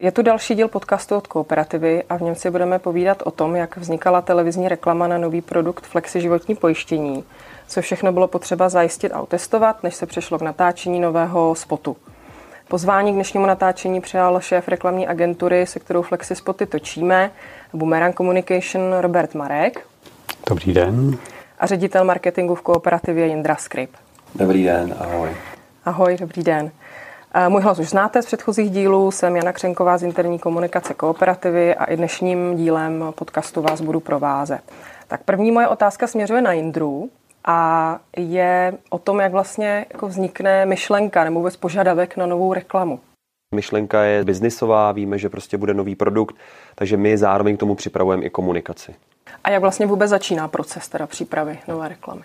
Je tu další díl podcastu od Kooperativy a v něm si budeme povídat o tom, jak vznikala televizní reklama na nový produkt Flexi životní pojištění, co všechno bylo potřeba zajistit a otestovat, než se přešlo k natáčení nového spotu. Pozvání k dnešnímu natáčení přijal šéf reklamní agentury, se kterou Flexi spoty točíme, Boomerang Communication Robert Marek. Dobrý den. A ředitel marketingu v kooperativě Jindra Skrip. Dobrý den, ahoj. Ahoj, dobrý den. Můj hlas už znáte z předchozích dílů, jsem Jana Křenková z interní komunikace kooperativy a i dnešním dílem podcastu vás budu provázet. Tak první moje otázka směřuje na Jindru a je o tom, jak vlastně jako vznikne myšlenka nebo vůbec požadavek na novou reklamu. Myšlenka je biznisová, víme, že prostě bude nový produkt, takže my zároveň k tomu připravujeme i komunikaci. A jak vlastně vůbec začíná proces teda přípravy nové reklamy?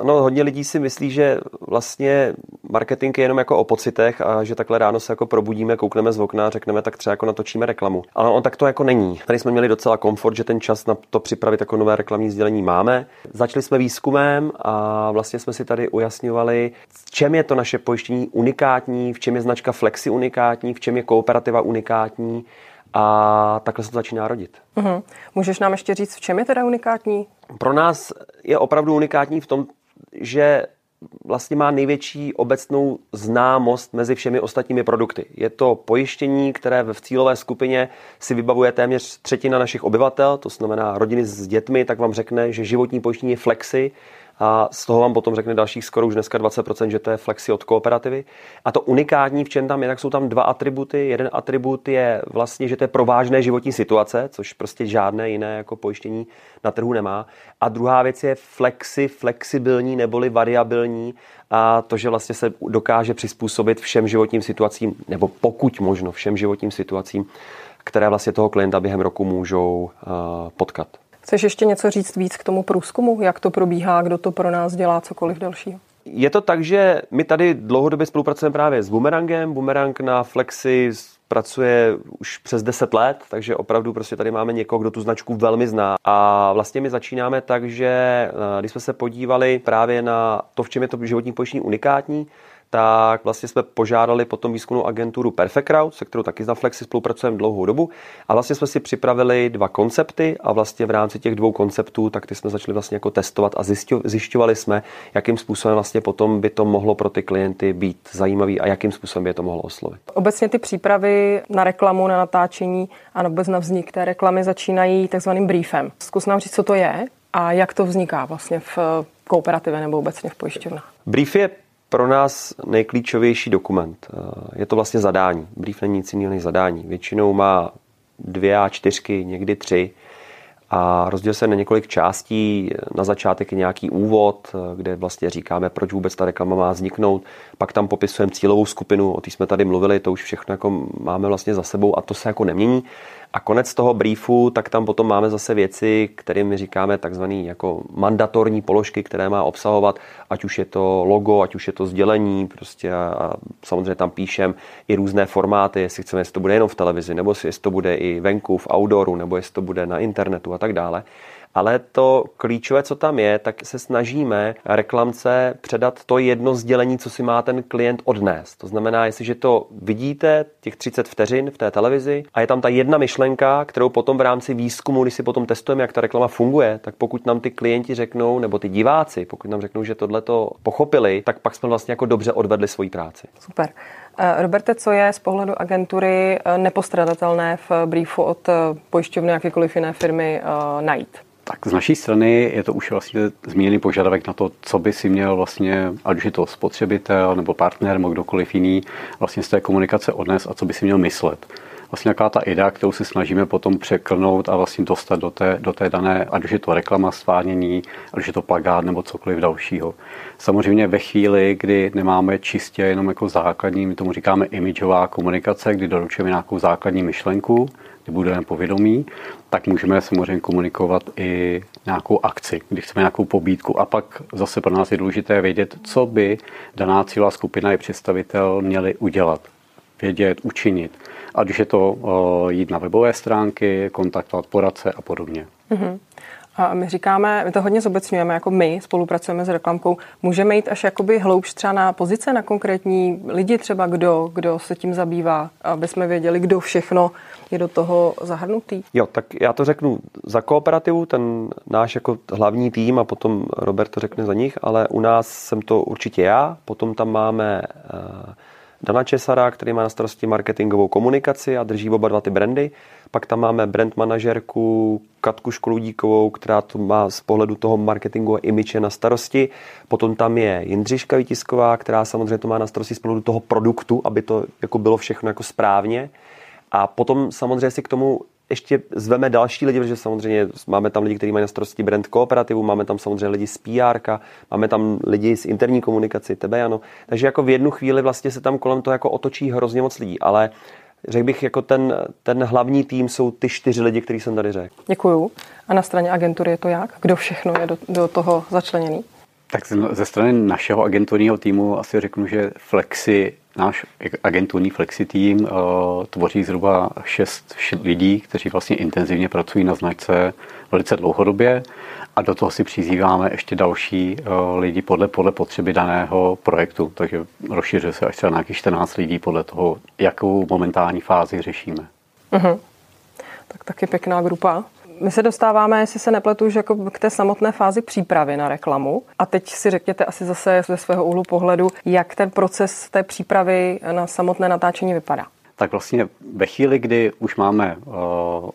Ano, hodně lidí si myslí, že vlastně marketing je jenom jako o pocitech a že takhle ráno se jako probudíme, koukneme z okna a řekneme, tak třeba jako natočíme reklamu. Ale on tak to jako není. Tady jsme měli docela komfort, že ten čas na to připravit jako nové reklamní sdělení máme. Začali jsme výzkumem a vlastně jsme si tady ujasňovali, v čem je to naše pojištění unikátní, v čem je značka Flexi unikátní, v čem je kooperativa unikátní a takhle se to začíná rodit. Uh-huh. Můžeš nám ještě říct, v čem je teda unikátní? Pro nás je opravdu unikátní v tom, že vlastně má největší obecnou známost mezi všemi ostatními produkty. Je to pojištění, které v cílové skupině si vybavuje téměř třetina našich obyvatel, to znamená rodiny s dětmi, tak vám řekne, že životní pojištění je flexi, a z toho vám potom řekne dalších skoro už dneska 20%, že to je flexi od kooperativy. A to unikátní, v čem tam je, tak jsou tam dva atributy. Jeden atribut je vlastně, že to je pro vážné životní situace, což prostě žádné jiné jako pojištění na trhu nemá. A druhá věc je flexi, flexibilní neboli variabilní a to, že vlastně se dokáže přizpůsobit všem životním situacím, nebo pokud možno všem životním situacím, které vlastně toho klienta během roku můžou uh, potkat. Chceš ještě něco říct víc k tomu průzkumu? Jak to probíhá, kdo to pro nás dělá, cokoliv dalšího? Je to tak, že my tady dlouhodobě spolupracujeme právě s Boomerangem. Boomerang na Flexi pracuje už přes 10 let, takže opravdu prostě tady máme někoho, kdo tu značku velmi zná. A vlastně my začínáme tak, že eh, když jsme se podívali právě na to, v čem je to životní pojištění unikátní, tak vlastně jsme požádali potom výzkumnou agenturu Perfect Crowd, se kterou taky na Flexi spolupracujeme dlouhou dobu. A vlastně jsme si připravili dva koncepty a vlastně v rámci těch dvou konceptů, tak ty jsme začali vlastně jako testovat a zjišťovali jsme, jakým způsobem vlastně potom by to mohlo pro ty klienty být zajímavý a jakým způsobem by je to mohlo oslovit. Obecně ty přípravy na reklamu, na natáčení a vůbec na vznik té reklamy začínají takzvaným briefem. Zkus nám říct, co to je a jak to vzniká vlastně v kooperativě nebo obecně v pojišťovnách. Brief je pro nás nejklíčovější dokument. Eh, je to vlastně zadání. Brief není nic jiného než zadání. Většinou má dvě a čtyřky, někdy tři a rozdělil se na několik částí. Na začátek je nějaký úvod, kde vlastně říkáme, proč vůbec ta reklama má vzniknout. Pak tam popisujeme cílovou skupinu, o té jsme tady mluvili, to už všechno jako máme vlastně za sebou a to se jako nemění. A konec toho briefu, tak tam potom máme zase věci, které my říkáme takzvané jako mandatorní položky, které má obsahovat, ať už je to logo, ať už je to sdělení, prostě a, a samozřejmě tam píšem i různé formáty, jestli chceme, jestli to bude jenom v televizi, nebo jestli to bude i venku, v outdooru, nebo jestli to bude na internetu a tak dále ale to klíčové, co tam je, tak se snažíme reklamce předat to jedno sdělení, co si má ten klient odnést. To znamená, jestliže to vidíte, těch 30 vteřin v té televizi a je tam ta jedna myšlenka, kterou potom v rámci výzkumu, když si potom testujeme, jak ta reklama funguje, tak pokud nám ty klienti řeknou, nebo ty diváci, pokud nám řeknou, že tohle to pochopili, tak pak jsme vlastně jako dobře odvedli svoji práci. Super. Eh, Roberte, co je z pohledu agentury eh, nepostradatelné v briefu od eh, pojišťovny jakékoliv jiné firmy najít? Tak z naší strany je to už vlastně zmíněný požadavek na to, co by si měl vlastně, ať už je to spotřebitel nebo partner nebo kdokoliv jiný, vlastně z té komunikace odnes a co by si měl myslet. Vlastně nějaká ta idea, kterou si snažíme potom překlnout a vlastně dostat do té, do té dané, ať už je to reklama, svánění, ať už je to plagát nebo cokoliv dalšího. Samozřejmě ve chvíli, kdy nemáme čistě jenom jako základní, my tomu říkáme imidžová komunikace, kdy doručujeme nějakou základní myšlenku, kdy budeme povědomí, tak můžeme samozřejmě komunikovat i nějakou akci, kdy chceme nějakou pobídku. A pak zase pro nás je důležité vědět, co by daná cílová skupina i představitel měli udělat, vědět, učinit. Ať už je to jít na webové stránky, kontaktovat poradce a podobně. Mm-hmm. A my říkáme, my to hodně zobecňujeme, jako my spolupracujeme s reklamkou, můžeme jít až jakoby hloubš třeba na pozice, na konkrétní lidi třeba, kdo, kdo se tím zabývá, aby jsme věděli, kdo všechno je do toho zahrnutý. Jo, tak já to řeknu za kooperativu, ten náš jako hlavní tým a potom Robert to řekne za nich, ale u nás jsem to určitě já, potom tam máme uh, Dana Česara, který má na starosti marketingovou komunikaci a drží oba dva ty brandy. Pak tam máme brand manažerku Katku Školudíkovou, která to má z pohledu toho marketingu a imiče na starosti. Potom tam je Jindřiška Vytisková, která samozřejmě to má na starosti z pohledu toho produktu, aby to jako bylo všechno jako správně. A potom samozřejmě si k tomu ještě zveme další lidi, protože samozřejmě máme tam lidi, kteří mají na starosti brand kooperativu, máme tam samozřejmě lidi z PR, máme tam lidi z interní komunikaci, tebe, ano. Takže jako v jednu chvíli vlastně se tam kolem toho jako otočí hrozně moc lidí, ale řekl bych, jako ten, ten hlavní tým jsou ty čtyři lidi, který jsem tady řekl. Děkuju. A na straně agentury je to jak? Kdo všechno je do, do toho začleněný? Tak ze strany našeho agenturního týmu asi řeknu, že Flexi Náš agenturní Flexi tým uh, tvoří zhruba šest lidí, kteří vlastně intenzivně pracují na značce velice dlouhodobě a do toho si přizýváme ještě další uh, lidi podle, podle potřeby daného projektu, takže rozšiřuje se až třeba na nějakých 14 lidí podle toho, jakou momentální fázi řešíme. Uh-huh. Tak taky pěkná grupa. My se dostáváme, jestli se nepletu, že jako k té samotné fázi přípravy na reklamu. A teď si řekněte asi zase ze svého úhlu pohledu, jak ten proces té přípravy na samotné natáčení vypadá tak vlastně ve chvíli, kdy už máme uh,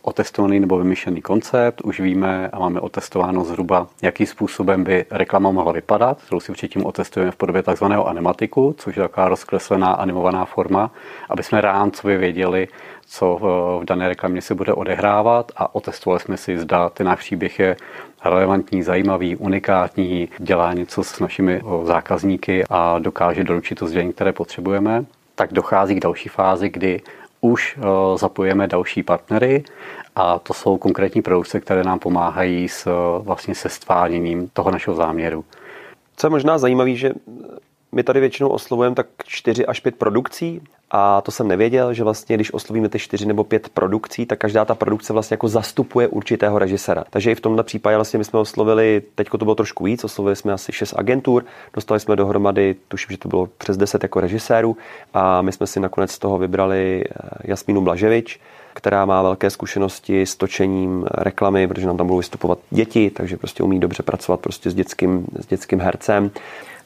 otestovaný nebo vymyšlený koncept, už víme a máme otestováno zhruba, jakým způsobem by reklama mohla vypadat, kterou si předtím otestujeme v podobě takzvaného animatiku, což je taková rozkreslená animovaná forma, aby jsme rámcově věděli, co v dané reklamě se bude odehrávat a otestovali jsme si, zda ten náš příběh je relevantní, zajímavý, unikátní, dělá něco s našimi zákazníky a dokáže doručit to sdělení, které potřebujeme tak dochází k další fázi, kdy už eh, zapojíme další partnery a to jsou konkrétní produkce, které nám pomáhají s, eh, vlastně se stváněním toho našeho záměru. Co je možná zajímavé, že my tady většinou oslovujeme tak 4 až 5 produkcí a to jsem nevěděl, že vlastně, když oslovíme ty 4 nebo 5 produkcí, tak každá ta produkce vlastně jako zastupuje určitého režisera. Takže i v tomhle případě vlastně my jsme oslovili, teď to bylo trošku víc, oslovili jsme asi 6 agentur, dostali jsme dohromady, tuším, že to bylo přes 10 jako režisérů a my jsme si nakonec z toho vybrali eh, Jasmínu Blaževič, která má velké zkušenosti s točením reklamy, protože nám tam budou vystupovat děti, takže prostě umí dobře pracovat prostě s dětským, s dětským hercem.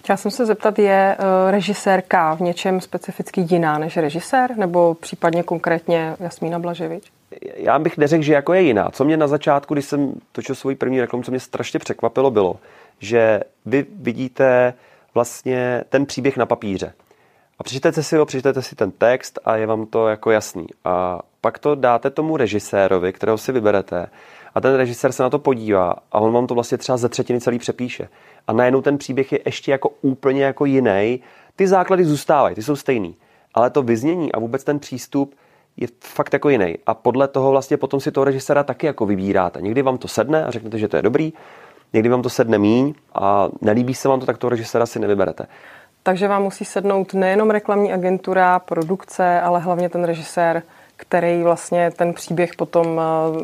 Chtěla jsem se zeptat, je eh, režisérka v něčem specificky jiná než režisér, nebo případně konkrétně Jasmína Blaževič? Já bych neřekl, že jako je jiná. Co mě na začátku, když jsem točil svůj první reklamu, co mě strašně překvapilo, bylo, že vy vidíte vlastně ten příběh na papíře. A přečtete si ho, přečtete si ten text a je vám to jako jasný. A pak to dáte tomu režisérovi, kterého si vyberete a ten režisér se na to podívá a on vám to vlastně třeba ze třetiny celý přepíše. A najednou ten příběh je ještě jako úplně jako jiný. Ty základy zůstávají, ty jsou stejný. Ale to vyznění a vůbec ten přístup je fakt jako jiný. A podle toho vlastně potom si toho režiséra taky jako vybíráte. Někdy vám to sedne a řeknete, že to je dobrý, někdy vám to sedne míň a nelíbí se vám to, tak toho režiséra si nevyberete. Takže vám musí sednout nejenom reklamní agentura, produkce, ale hlavně ten režisér, který vlastně ten příběh potom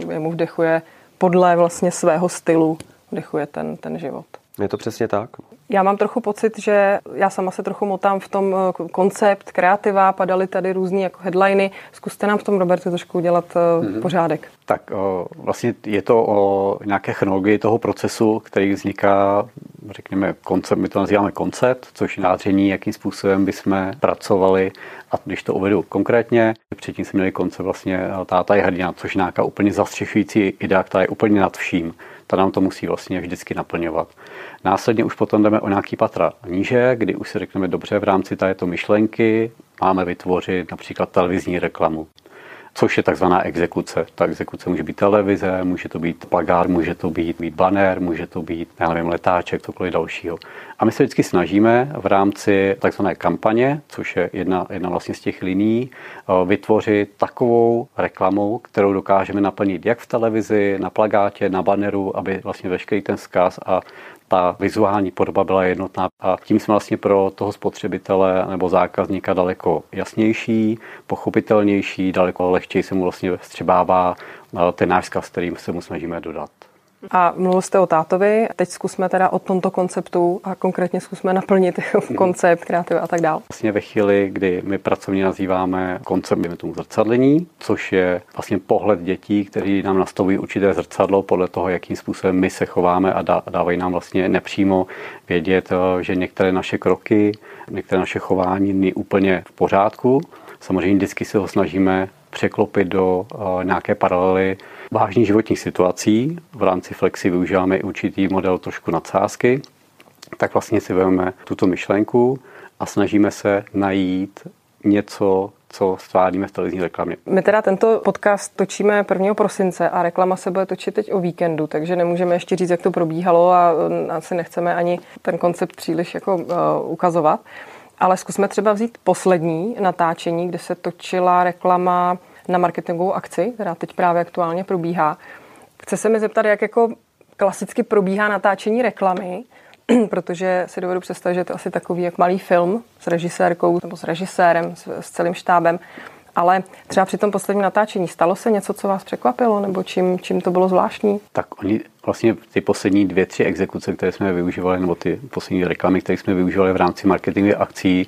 eh, jemu vdechuje podle vlastně svého stylu, vdechuje ten, ten život. Je to přesně tak. Já mám trochu pocit, že já sama se trochu motám v tom eh, koncept, kreativa, padaly tady různý jako headliny. Zkuste nám v tom, Roberto, trošku udělat mm-hmm. pořádek. Tak o, vlastně je to o nějaké chronologii toho procesu, který vzniká, řekněme, koncept, my to nazýváme koncept, což je nádření, jakým způsobem bychom pracovali. A když to uvedu konkrétně, předtím jsme měli koncept vlastně táta je hrdina, což je nějaká úplně zastřešující idea, která je úplně nad vším ta nám to musí vlastně vždycky naplňovat. Následně už potom jdeme o nějaký patra níže, kdy už si řekneme dobře v rámci této myšlenky máme vytvořit například televizní reklamu což je takzvaná exekuce. Ta exekuce může být televize, může to být plagát, může to být, být banner, může to být, já nevím, letáček, cokoliv dalšího. A my se vždycky snažíme v rámci takzvané kampaně, což je jedna, jedna vlastně z těch liní, eh, vytvořit takovou reklamu, kterou dokážeme naplnit jak v televizi, na plagátě, na banneru, aby vlastně veškerý ten vzkaz a ta vizuální podoba byla jednotná a tím jsme vlastně pro toho spotřebitele nebo zákazníka daleko jasnější, pochopitelnější, daleko lehčí se mu vlastně vstřebává eh, ten náš vzkaz, kterým se mu snažíme dodat. A mluvil jste o tátovi, teď zkusme teda o tomto konceptu a konkrétně zkusme naplnit koncept, kreativ a tak dále. Vlastně ve chvíli, kdy my pracovně nazýváme koncept, dejme tomu zrcadlení, což je vlastně pohled dětí, kteří nám nastavují určité zrcadlo podle toho, jakým způsobem my se chováme a dávají nám vlastně nepřímo vědět, eh, že některé naše kroky, některé naše chování není úplně v pořádku. Samozřejmě vždycky se ho snažíme překlopit do uh, nějaké paralely vážných životních situací. V rámci Flexi využíváme i určitý model trošku nadsázky. Tak vlastně si vezmeme tuto myšlenku a snažíme se najít něco, co stváríme v televizní reklamě. My teda tento podcast točíme 1. prosince a reklama se bude točit teď o víkendu, takže nemůžeme ještě říct, jak to probíhalo a asi nechceme ani ten koncept příliš jako uh, ukazovat. Ale zkusme třeba vzít poslední natáčení, kde se točila reklama na marketingovou akci, která teď právě aktuálně probíhá. Chce se mi zeptat, jak jako klasicky probíhá natáčení reklamy, protože si dovedu představit, že je to asi takový jak malý film s režisérkou nebo s režisérem, s, s celým štábem. Ale třeba při tom posledním natáčení stalo se něco, co vás překvapilo, nebo čím, čím to bylo zvláštní? Tak oni vlastně ty poslední dvě, tři exekuce, které jsme využívali, nebo ty poslední reklamy, které jsme využívali v rámci marketingových akcí,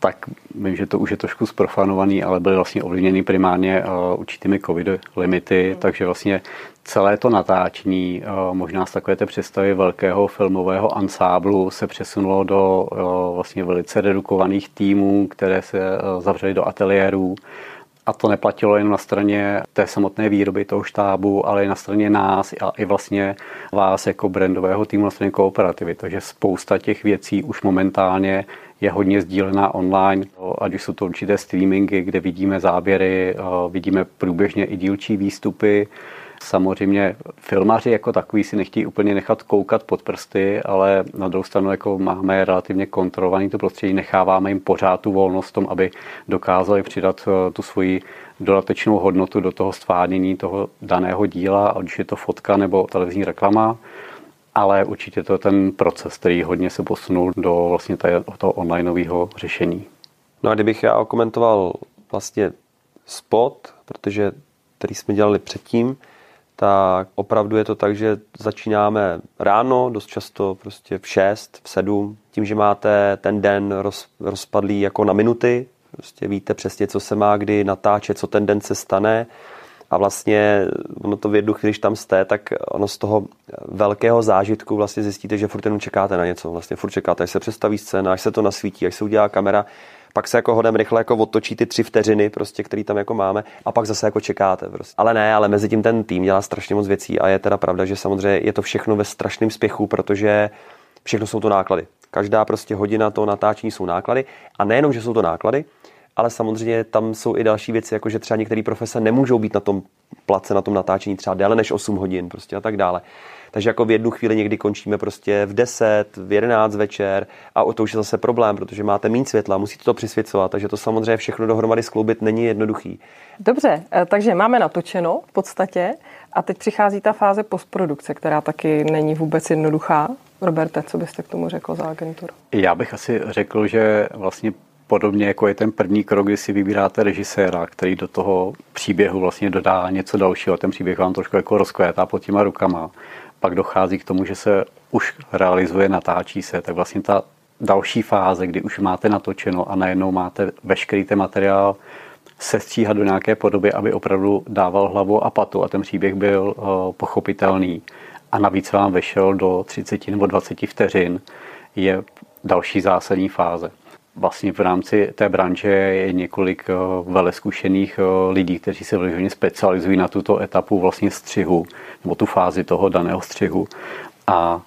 tak vím, že to už je trošku sprofanovaný, ale byly vlastně ovlivněny primárně uh, určitými covid limity, mm. takže vlastně celé to natáčení, uh, možná z takové té představy velkého filmového ansáblu se přesunulo do uh, vlastně velice redukovaných týmů, které se zavřely do ateliérů. A to neplatilo jen na straně té samotné výroby toho štábu, ale i na straně nás a i vlastně vás jako brandového týmu na straně kooperativy. Takže spousta těch věcí už momentálně je hodně sdílená online, ať už jsou to určité streamingy, kde vidíme záběry, vidíme průběžně i dílčí výstupy. Samozřejmě filmaři jako takový si nechtějí úplně nechat koukat pod prsty, ale na druhou stranu jako máme relativně kontrolovaný to prostředí, necháváme jim pořád tu volnost v tom, aby dokázali přidat eh, tu svoji dodatečnou hodnotu do toho stvádění toho daného díla, ať už je to fotka nebo televizní reklama ale určitě to je ten proces, který hodně se posunul do vlastně toho onlineového řešení. No a kdybych já okomentoval vlastně spot, protože který jsme dělali předtím, tak opravdu je to tak, že začínáme ráno, dost často prostě v 6, v 7, tím, že máte ten den roz, rozpadlý jako na minuty, prostě víte přesně, co se má kdy natáčet, co ten den se stane, a vlastně ono to v jednu chvíli, když tam jste, tak ono z toho velkého zážitku vlastně zjistíte, že furt jenom čekáte na něco. Vlastně furt čekáte, až se představí scéna, až se to nasvítí, až se udělá kamera, pak se jako hodem rychle jako otočí ty tři vteřiny, prostě, který tam jako máme, a pak zase jako čekáte. Prostě. Ale ne, ale mezi tím ten tým dělá strašně moc věcí a je teda pravda, že samozřejmě je to všechno ve strašném spěchu, protože všechno jsou to náklady. Každá prostě hodina toho natáčení jsou náklady a nejenom, že jsou to náklady, ale samozřejmě tam jsou i další věci, jako že třeba některé profese nemůžou být na tom place, na tom natáčení třeba déle než 8 hodin prostě a tak dále. Takže jako v jednu chvíli někdy končíme prostě v 10, v 11 večer a o to už je zase problém, protože máte méně světla, musíte to přisvěcovat, takže to samozřejmě všechno dohromady skloubit není jednoduchý. Dobře, eh, takže máme natočeno v podstatě a teď přichází ta fáze postprodukce, která taky není vůbec jednoduchá. Roberte, co byste k tomu řekl za agenturu? Já bych asi řekl, že vlastně Podobně jako je ten první krok, kdy si vybíráte režiséra, který do toho příběhu vlastně dodá něco dalšího. Ten příběh vám trošku jako rozkvétá pod těma rukama. Pak dochází k tomu, že se už realizuje, natáčí se. Tak vlastně ta další fáze, kdy už máte natočeno a najednou máte veškerý ten materiál sestříhat do nějaké podoby, aby opravdu dával hlavu a patu. A ten příběh byl uh, pochopitelný. A navíc vám vešel do 30 nebo 20 vteřin, je další zásadní fáze vlastně v rámci té branže je několik eh, vele zkušených eh, lidí, kteří se vyloženě specializují na tuto etapu vlastně střihu, nebo tu fázi toho daného střihu. A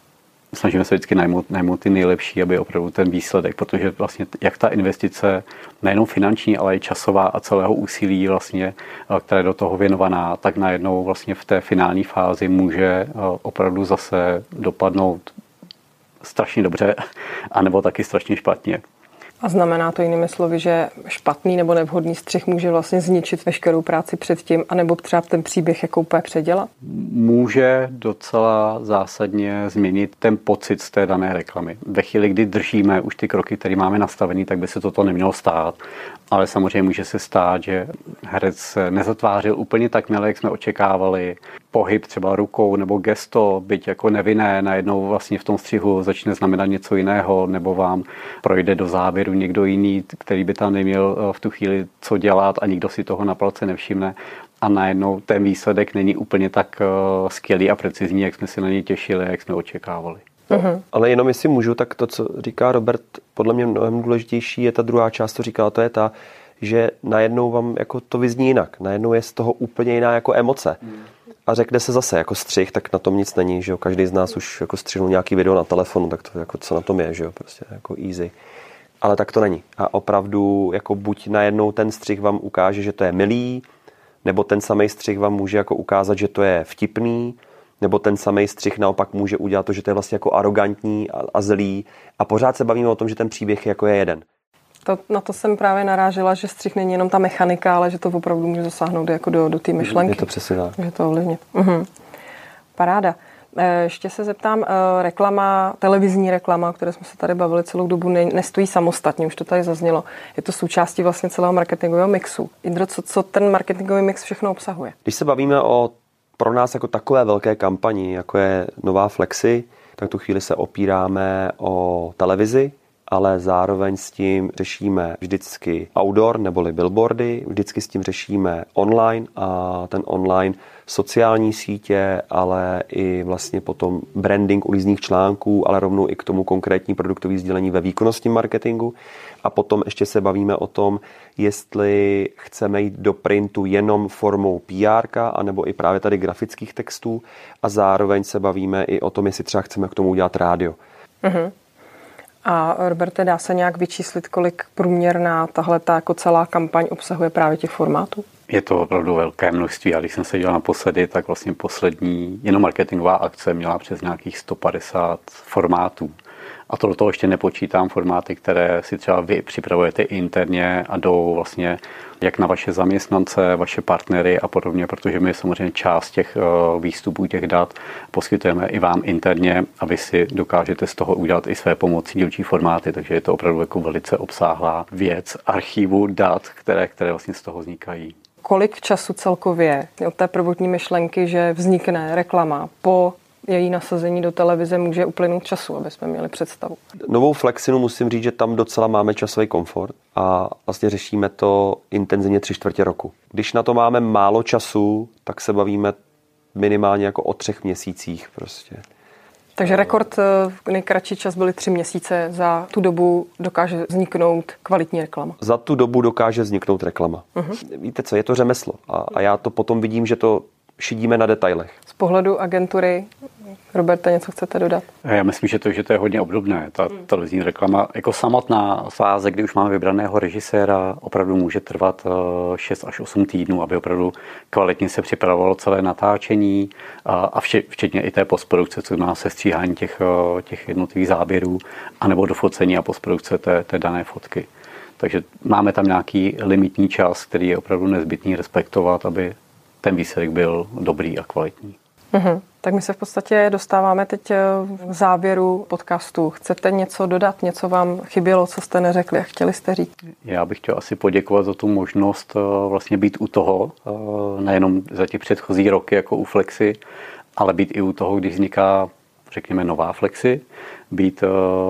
snažíme se vždycky najmout, najmout ty nejlepší, aby opravdu ten výsledek, protože vlastně jak ta investice, nejenom finanční, ale i časová a celého úsilí vlastně, eh, která je do toho věnovaná, tak najednou vlastně v té finální fázi může opravdu zase dopadnout strašně dobře, anebo taky strašně špatně. A znamená to jinými slovy, že špatný nebo nevhodný střih může vlastně zničit veškerou práci předtím, anebo třeba ten příběh jako úplně předělat? Může docela zásadně změnit ten pocit z té dané reklamy. Ve chvíli, kdy držíme už ty kroky, které máme nastavený, tak by se toto nemělo stát. Ale samozřejmě může se stát, že herec nezatvářil úplně tak milé, jak jsme očekávali. Pohyb třeba rukou nebo gesto, byť jako nevinné, najednou vlastně v tom střihu začne znamenat něco jiného, nebo vám projde do záběru někdo jiný, který by tam neměl eh, v tu chvíli co dělat a nikdo si toho na palce nevšimne a najednou ten výsledek není úplně tak uh, skvělý a precizní, jak jsme si na něj těšili, jak jsme očekávali. Uh-huh. Ale jenom jestli můžu, tak to, co říká Robert, podle mě mnohem důležitější je ta druhá část, co říkala, to je ta, že najednou vám jako to vyzní jinak. Najednou je z toho úplně jiná jako emoce. A řekne se zase jako střih, tak na tom nic není, že jo. Každý z nás už jako střihnul nějaký video na telefonu, tak to jako co na tom je, že jo, prostě jako easy. Ale tak to není. A opravdu jako buď najednou ten střih vám ukáže, že to je milý, nebo ten samý střih vám může jako ukázat, že to je vtipný, nebo ten samý střih naopak může udělat to, že to je vlastně jako arrogantní a, a zlý. A pořád se bavíme o tom, že ten příběh jako je jeden. To, na to jsem právě narážela, že střih není jenom ta mechanika, ale že to opravdu může zasáhnout jako do, do té myšlenky. Je to přesně tak. Může to ovlivnit. Mhm. Paráda. Eh, ještě se zeptám, eh, reklama, televizní reklama, o které jsme se tady bavili celou dobu, ne, nestojí samostatně, už to tady zaznělo. Je to součástí vlastně celého marketingového mixu. Indro, co, co ten marketingový mix všechno obsahuje? Když se bavíme o pro nás jako takové velké kampani, jako je Nová Flexi, tak tu chvíli se opíráme o televizi, ale zároveň s tím řešíme vždycky outdoor neboli billboardy, vždycky s tím řešíme online a ten online sociální sítě, ale i vlastně potom branding u různých článků, ale rovnou i k tomu konkrétní produktové sdělení ve výkonnostním marketingu. A potom ještě se bavíme o tom, jestli chceme jít do printu jenom formou PR, anebo i právě tady grafických textů a zároveň se bavíme i o tom, jestli třeba chceme k tomu udělat rádio. Uh-huh. A Roberte, dá se nějak vyčíslit, kolik průměrná tahle ta jako celá kampaň obsahuje právě těch formátů? Je to opravdu velké množství. A když jsem se dělal naposledy, tak vlastně poslední jenom marketingová akce měla přes nějakých 150 formátů. A to do toho ještě nepočítám formáty, které si třeba vy připravujete interně a jdou vlastně jak na vaše zaměstnance, vaše partnery a podobně, protože my samozřejmě část těch eh, výstupů, těch dat poskytujeme i vám interně a vy si dokážete z toho udělat i své pomocí dílčí formáty, takže je to opravdu jako velice obsáhlá věc archivu dat, které, které vlastně z toho vznikají. Kolik času celkově od té prvotní myšlenky, že vznikne reklama po její nasazení do televize může uplynout času, aby jsme měli představu. Novou Flexinu musím říct, že tam docela máme časový komfort a vlastně řešíme to intenzivně tři čtvrtě roku. Když na to máme málo času, tak se bavíme minimálně jako o třech měsících prostě. Takže rekord eh, nejkratší čas byly tři měsíce. Za tu dobu dokáže vzniknout kvalitní reklama. Za tu dobu dokáže vzniknout reklama. Uh-huh. Víte co, je to řemeslo. A, a já to potom vidím, že to šidíme na detailech. Z pohledu agentury Roberta, něco chcete dodat? Já myslím, že to, že to je hodně obdobné. Ta hmm. televizní reklama, jako samotná fáze, kdy už máme vybraného režiséra, opravdu může trvat 6 eh, až 8 týdnů, aby opravdu kvalitně se připravovalo celé natáčení a včetně i té postprodukce, co má se stříhání těch, eh, těch jednotlivých záběrů, anebo dofocení a postprodukce té, té dané fotky. Takže máme tam nějaký limitní čas, který je opravdu nezbytný respektovat, aby ten výsledek byl dobrý a kvalitní. Mm-hmm. Tak my se v podstatě dostáváme teď eh, v závěru podcastu. Chcete něco dodat, něco vám chybělo, co jste neřekli a chtěli jste říct? Já bych chtěl asi poděkovat za tu možnost eh, vlastně být u toho, eh, nejenom za ty předchozí roky jako u Flexi, ale být i u toho, když vzniká řekněme nová Flexi, být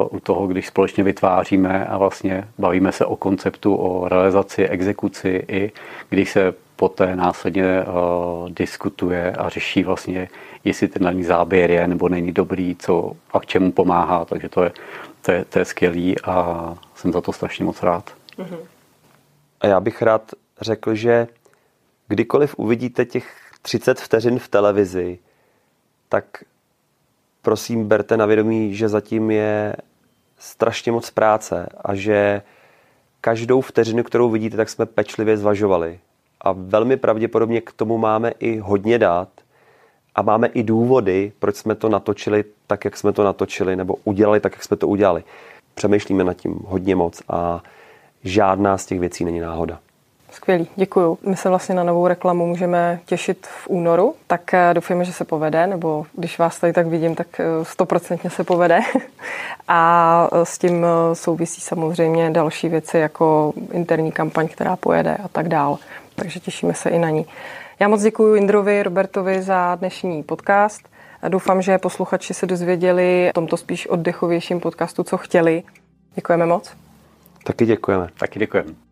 u toho, když společně vytváříme a vlastně bavíme se o konceptu, o realizaci, exekuci i když se poté následně uh, diskutuje a řeší vlastně, jestli ten daný záběr je nebo není dobrý, co a k čemu pomáhá, takže to je, to je, to je skvělý a jsem za to strašně moc rád. A já bych rád řekl, že kdykoliv uvidíte těch 30 vteřin v televizi, tak prosím berte na vědomí, že zatím je strašně moc práce a že každou vteřinu, kterou vidíte, tak jsme pečlivě zvažovali a velmi pravděpodobně k tomu máme i hodně dát a máme i důvody, proč jsme to natočili tak, jak jsme to natočili, nebo udělali tak, jak jsme to udělali. Přemýšlíme nad tím hodně moc a žádná z těch věcí není náhoda. Skvělý, děkuju. My se vlastně na novou reklamu můžeme těšit v únoru, tak eh, doufujeme, že se povede, nebo když vás tady tak vidím, tak eh, stoprocentně se povede. A s tím souvisí samozřejmě další věci, jako interní kampaň, která pojede a tak dál. Takže těšíme se i na ní. Já moc děkuji Indrovi, Robertovi za dnešní podcast. Doufám, že posluchači se dozvěděli o tomto spíš oddechovějším podcastu, co chtěli. Děkujeme moc. Taky děkujeme. Taky děkujeme.